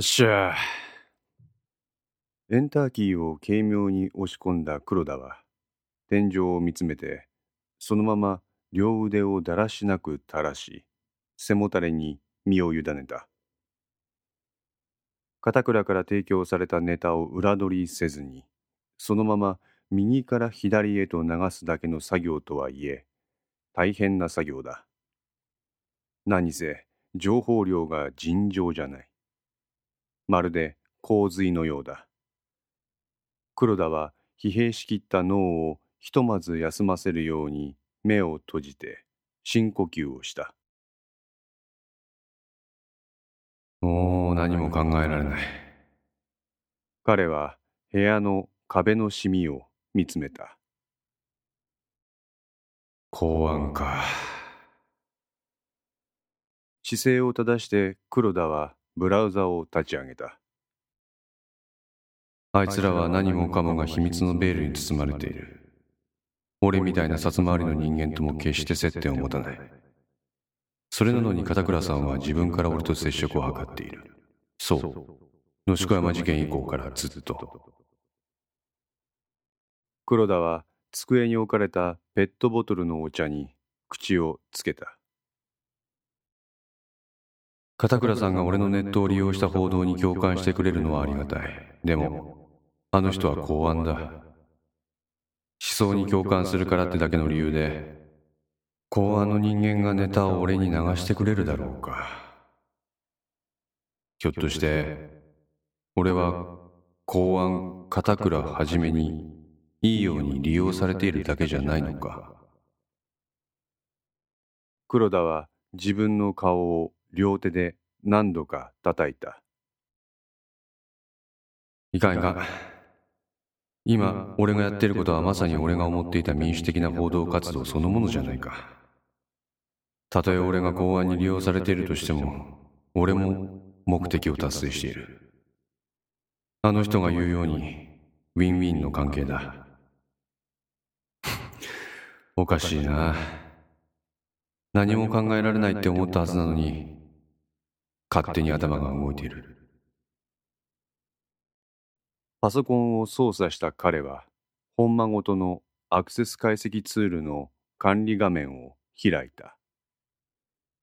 っしゃ。エンターキーを軽妙に押し込んだ黒田は天井を見つめてそのまま両腕をだらしなく垂らし背もたれに身を委ねた。片倉から提供されたネタを裏取りせずにそのまま右から左へと流すだけの作業とはいえ大変な作業だ。何せ情報量が尋常じゃない。まるで洪水のようだ。黒田は疲弊しきった脳をひとまず休ませるように目を閉じて深呼吸をした。もう何も考えられない。彼は部屋の壁のシミを見つめた。公安か。姿勢を正して黒田はブラウザを立ち上げた。あいつらは何もかもが秘密のベールに包まれている。俺みたいな札回りの人間とも決して接点を持たない。それなのに片倉さんは自分から俺と接触を図っている。そう。野宿山事件以降からずっと。黒田は机に置かれたペットボトルのお茶に口をつけた。片倉さんが俺のネットを利用した報道に共感してくれるのはありがたい。でも、あの人は公安だ。思想に共感するからってだけの理由で、公安の人間がネタを俺に流してくれるだろうか。ひょっとして、俺は公安片倉はじめにいいように利用されているだけじゃないのか？黒田は自分の顔を両手で何度か叩いた。いかんいかん。今、俺がやってることはまさに俺が思っていた民主的な報道活動そのものじゃないか。たとえ俺が公安に利用されているとしても、俺も目的を達成している。あの人が言うように、ウィンウィンの関係だ。おかしいな。何も考えられないって思ったはずなのに、勝手に頭が動いている。パソコンを操作した彼は、本間ごとのアクセス解析ツールの管理画面を開いた。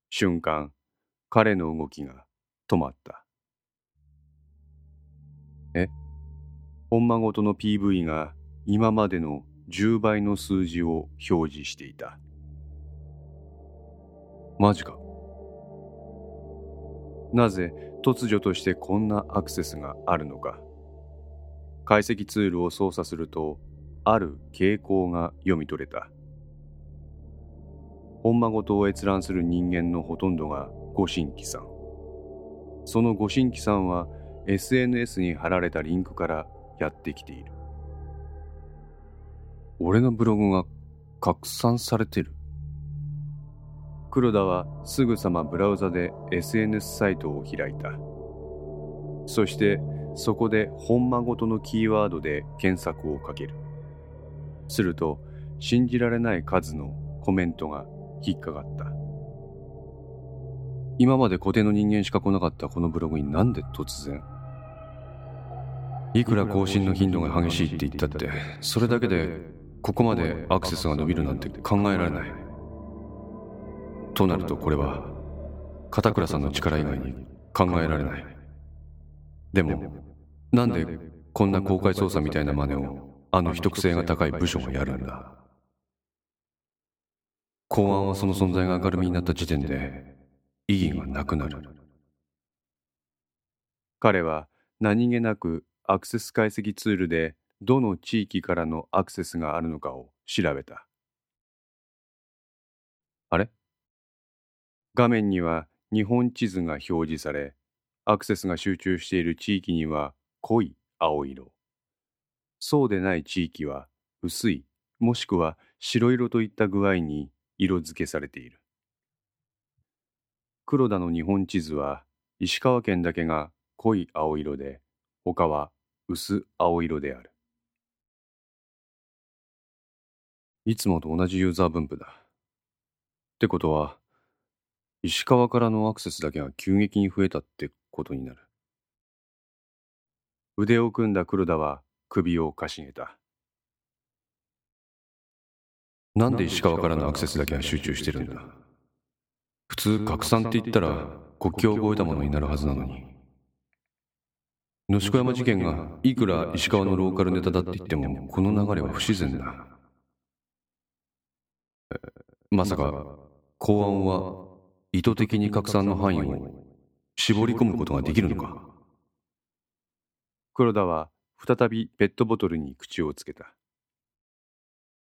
瞬間、彼の動きが止まった。え？本間ごとの PV が今までの10倍の数字を表示していた。マジか。なぜ突如としてこんなアクセスがあるのか。解析ツールを操作するとある傾向が読み取れた。本間ごとを閲覧する人間のほとんどがご新規さん。そのご新規さんは SNS に貼られたリンクからやってきている。俺のブログが拡散されてる。黒田はすぐさまブラウザで SNS サイトを開いた。そしてそこで本間ごとのキーワードで検索をかける。すると信じられない数のコメントが引っかかった。今まで固定の人間しか来なかったこのブログになんで突然？いくら更新の頻度が激しいって言ったって、それだけでここまでアクセスが伸びるなんて考えられない。となるとこれは片倉さんの力以外に考えられない。でもなんでこんな公開捜査みたいな真似をあの秘匿性が高い部署がやるんだ。公安はその存在が明るみになった時点で意義がなくなる。彼は何気なくアクセス解析ツールでどの地域からのアクセスがあるのかを調べた。あれ？画面には日本地図が表示され、アクセスが集中している地域には濃い青色。そうでない地域は薄い、もしくは白色といった具合に色付けされている。黒田の日本地図は石川県だけが濃い青色で、他は薄青色である。いつもと同じユーザー分布だ。ってことは、石川からのアクセスだけが急激に増えたってことになる。腕を組んだ黒田は首をかしげた。なんで石川からのアクセスだけは集中してるんだ？普通拡散って言ったら国境を越えたものになるはずなのに野宿山事件がいくら石川のローカルネタだって言ってもこの流れは不自然だまさか公安は意図的に拡散の範囲を絞り込むことができるのか。黒田は再びペットボトルに口をつけた。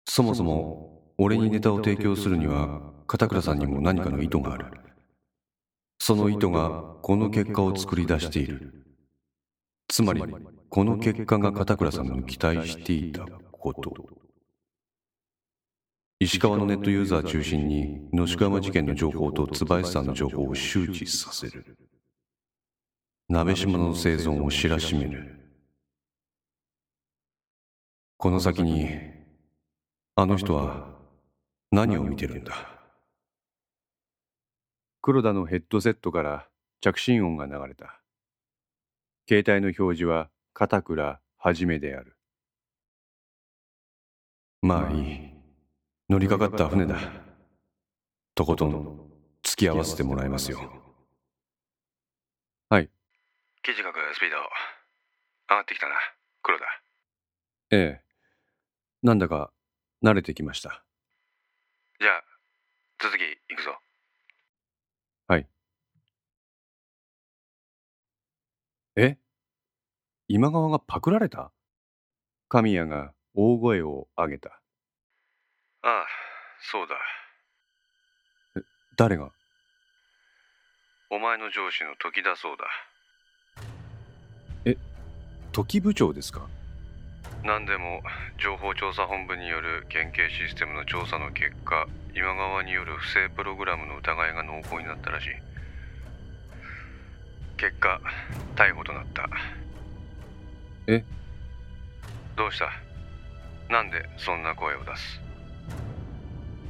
そもそも俺にネタを提供するには片倉さんにも何かの意図がある。その意図がこの結果を作り出している。つまりこの結果が片倉さんの期待していたこと。石川のネットユーザー中心に野宿山事件の情報と椿さんの情報を周知させる。鍋島の生存を知らしめる。この先にあの人は何を見てるんだ？黒田のヘッドセットから着信音が流れた。携帯の表示は片倉はじめである。まあいい乗りかかった船だ。とことん付き合わせてもらいますよ。はい。記事書くスピード。上がってきたな。黒田ええ。なんだか慣れてきました。じゃあ、続きいくぞ。はい。え？今川がパクられた？神谷が大声を上げた。ああ、そうだ。え、誰が？お前の上司の時だそうだ。え、時部長ですか？何でも情報調査本部による県警システムの調査の結果今川による不正プログラムの疑いが濃厚になったらしい。結果逮捕となった。え？どうした？なんでそんな声を出す？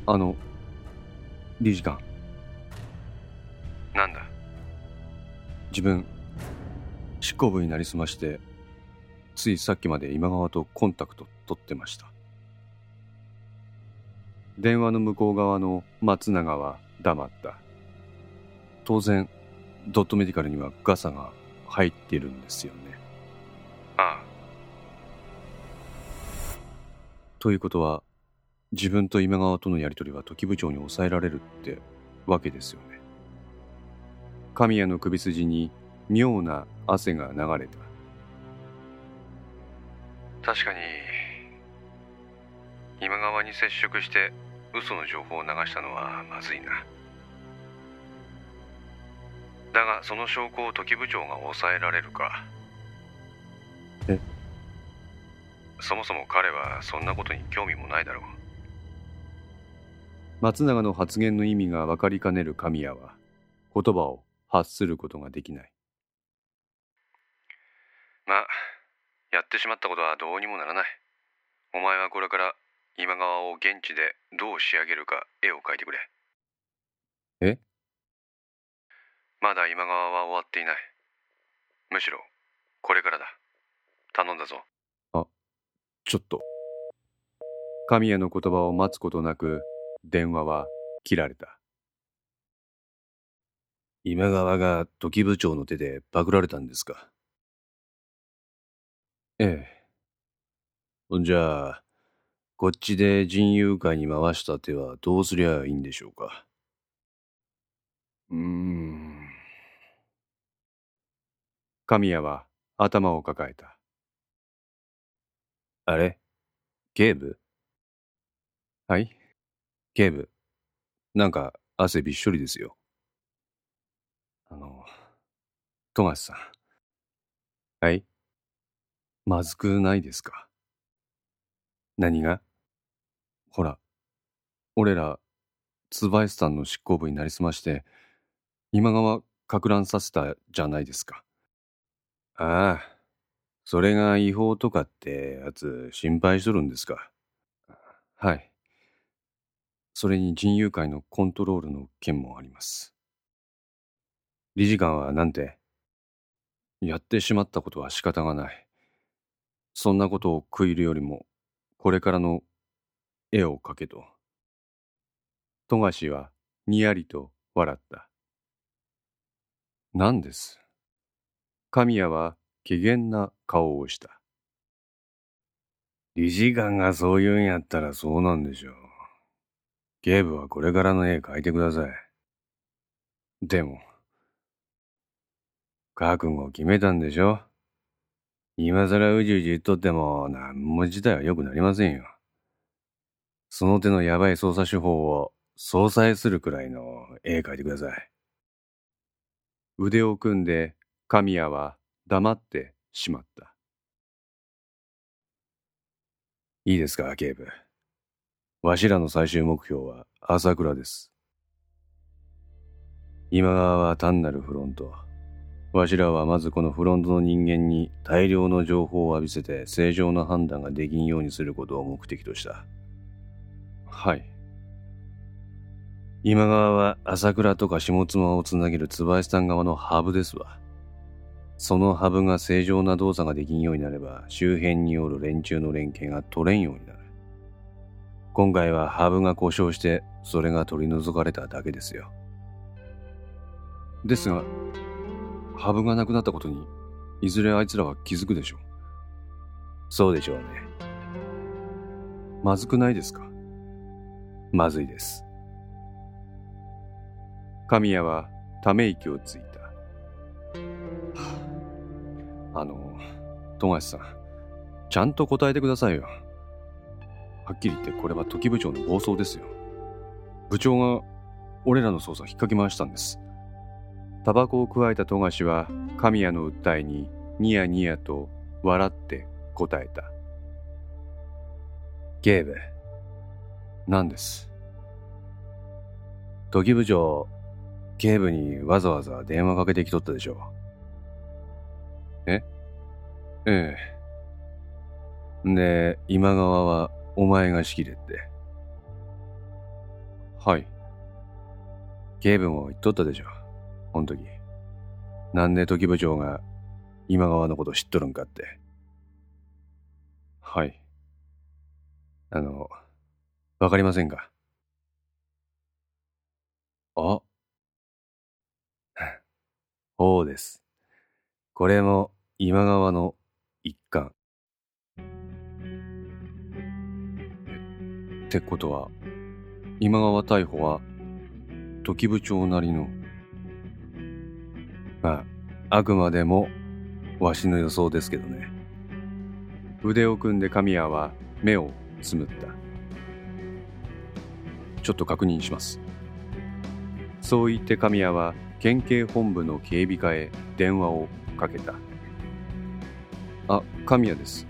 あの理事官。なんだ？自分執行部になりすましてついさっきまで今川とコンタクト取ってました。電話の向こう側の松永は黙った。当然ドットメディカルにはガサが入っているんですよね。ああ。ということは自分と今川とのやり取りは時部長に抑えられるってわけですよね。神谷の首筋に妙な汗が流れた。確かに今川に接触して嘘の情報を流したのはまずいな。だがその証拠を時部長が抑えられるか。え？そもそも彼はそんなことに興味もないだろう松永の発言の意味が分かりかねる神谷は言葉を発することができない。まあやってしまったことはどうにもならない。お前はこれから今川を現地でどう仕上げるか絵を描いてくれ。え？まだ今川は終わっていない。むしろこれからだ。頼んだぞ。あちょっと。神谷の言葉を待つことなく電話は切られた今川が時部長の手でパクられたんですか？ええ。ほんじゃあ、こっちで人友会に回した手はどうすりゃいいんでしょうか？うーん。神谷は頭を抱えた。あれ？警部？はい警部。なんか汗びっしょりですよ。あの、富樫さん。はいまずくないですか？何が？ほら、俺ら、椿さんの執行部になりすまして、今川か乱させたじゃないですか。ああ、それが違法とかってやつ心配しとるんですか？はい。それに人友会のコントロールの件もあります。理事官は何てやってしまったことは仕方がない。そんなことを悔いるよりも、これからの絵を描けと。富樫はにやりと笑った。何です神谷は怪げな顔をした。理事官がそう言うんやったらそうなんでしょう。警部はこれからの絵描いてください。でも、覚悟を決めたんでしょ？今更うじうじ言っとっても何も事態は良くなりませんよ。その手のヤバい捜査手法を相殺するくらいの絵描いてください。腕を組んで神谷は黙ってしまった。いいですか、警部。わしらの最終目標は朝倉です。今川は単なるフロント。わしらはまずこのフロントの人間に大量の情報を浴びせて正常な判断ができんようにすることを目的とした。はい。今川は朝倉とか下妻をつなげる椿さん側のハブですわ。そのハブが正常な動作ができんようになれば周辺による連中の連携が取れんようになる。今回はハブが故障してそれが取り除かれただけですよ。ですが、ハブがなくなったことに、いずれあいつらは気づくでしょう。そうでしょうね。まずくないですか？まずいです。神谷はため息をついた。あの、富樫さん、ちゃんと答えてくださいよ。はっきり言ってこれは時部長の暴走ですよ。部長が俺らの捜査を引っかき回したんです。タバコを加えた富樫は神谷の訴えにニヤニヤと笑って答えた。警部、何です？時部長、警部にわざわざ電話かけてきとったでしょうえ？え。んで、今川はお前が仕切れって。はい。警部も言っとったでしょ。ほんとき。なんで時部長が今川のこと知っとるんかって。はい。あの、わかりませんか？あ、そうです。これも今川のってことは、今川逮捕は時部長なりの。まあ、あくまでもわしの予想ですけどね。腕を組んで神谷は目をつむった。ちょっと確認します。そう言って神谷は県警本部の警備課へ電話をかけた。あ、神谷です。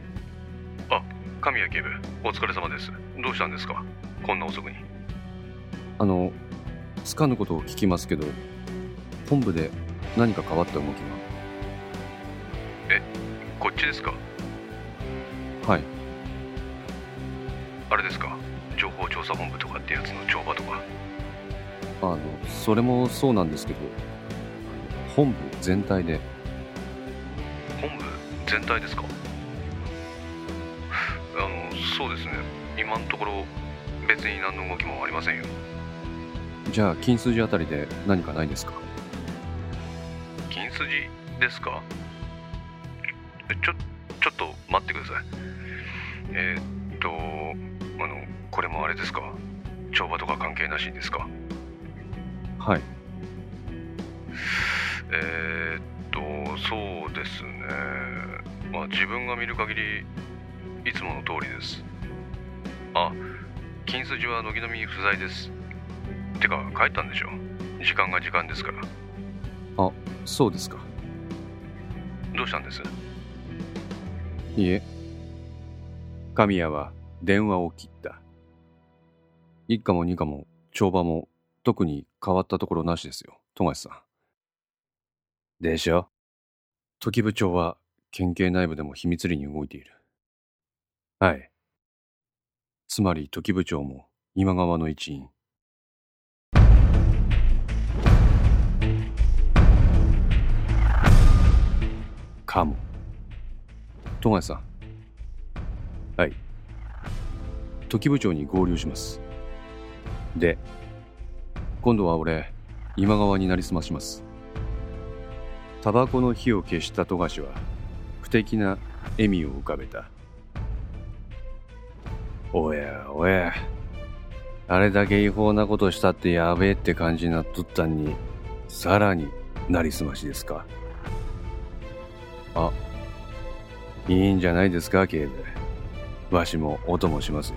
あ、神谷警部、お疲れ様です。どうしたんですか？こんな遅くに。あの、つかぬことを聞きますけど、本部で何か変わった動きこっちですか？が。はい。あれですか？情報調査本部とかってやつの帳場とか？あの、それもそうなんですけど、本部全体で、本部全体ですか？あの、そうですね。今のところ別に何の動きもありませんよ。じゃあ金筋あたりで何かないですか？金筋ですか？えちょ、ちょっと待ってください。えーっと、あの、これもあれですか？帳場とか関係なしですか？はい。えーっと、そうですね。まあ自分が見る限り、いつもの通りです。あ、金筋は軒並み不在です。てか、帰ったんでしょ？時間が時間ですから。あ、そうですか。どうしたんです？いえ。神谷は電話を切った。一課も二課も帳場も特に変わったところなしですよ、富樫さん。でしょ？時部長は県警内部でも秘密裏に動いている。はい。つまり時部長も今川の一員。かも。富樫さん。はい。時部長に合流します。で、今度は俺、今川になりすまします。タバコの火を消した富樫は、不敵な笑みを浮かべた。おやおや、あれだけ違法なことしたってやべえって感じになっとったんに、さらになりすましですか。あ、いいんじゃないですか、警部。わしもお供しますよ。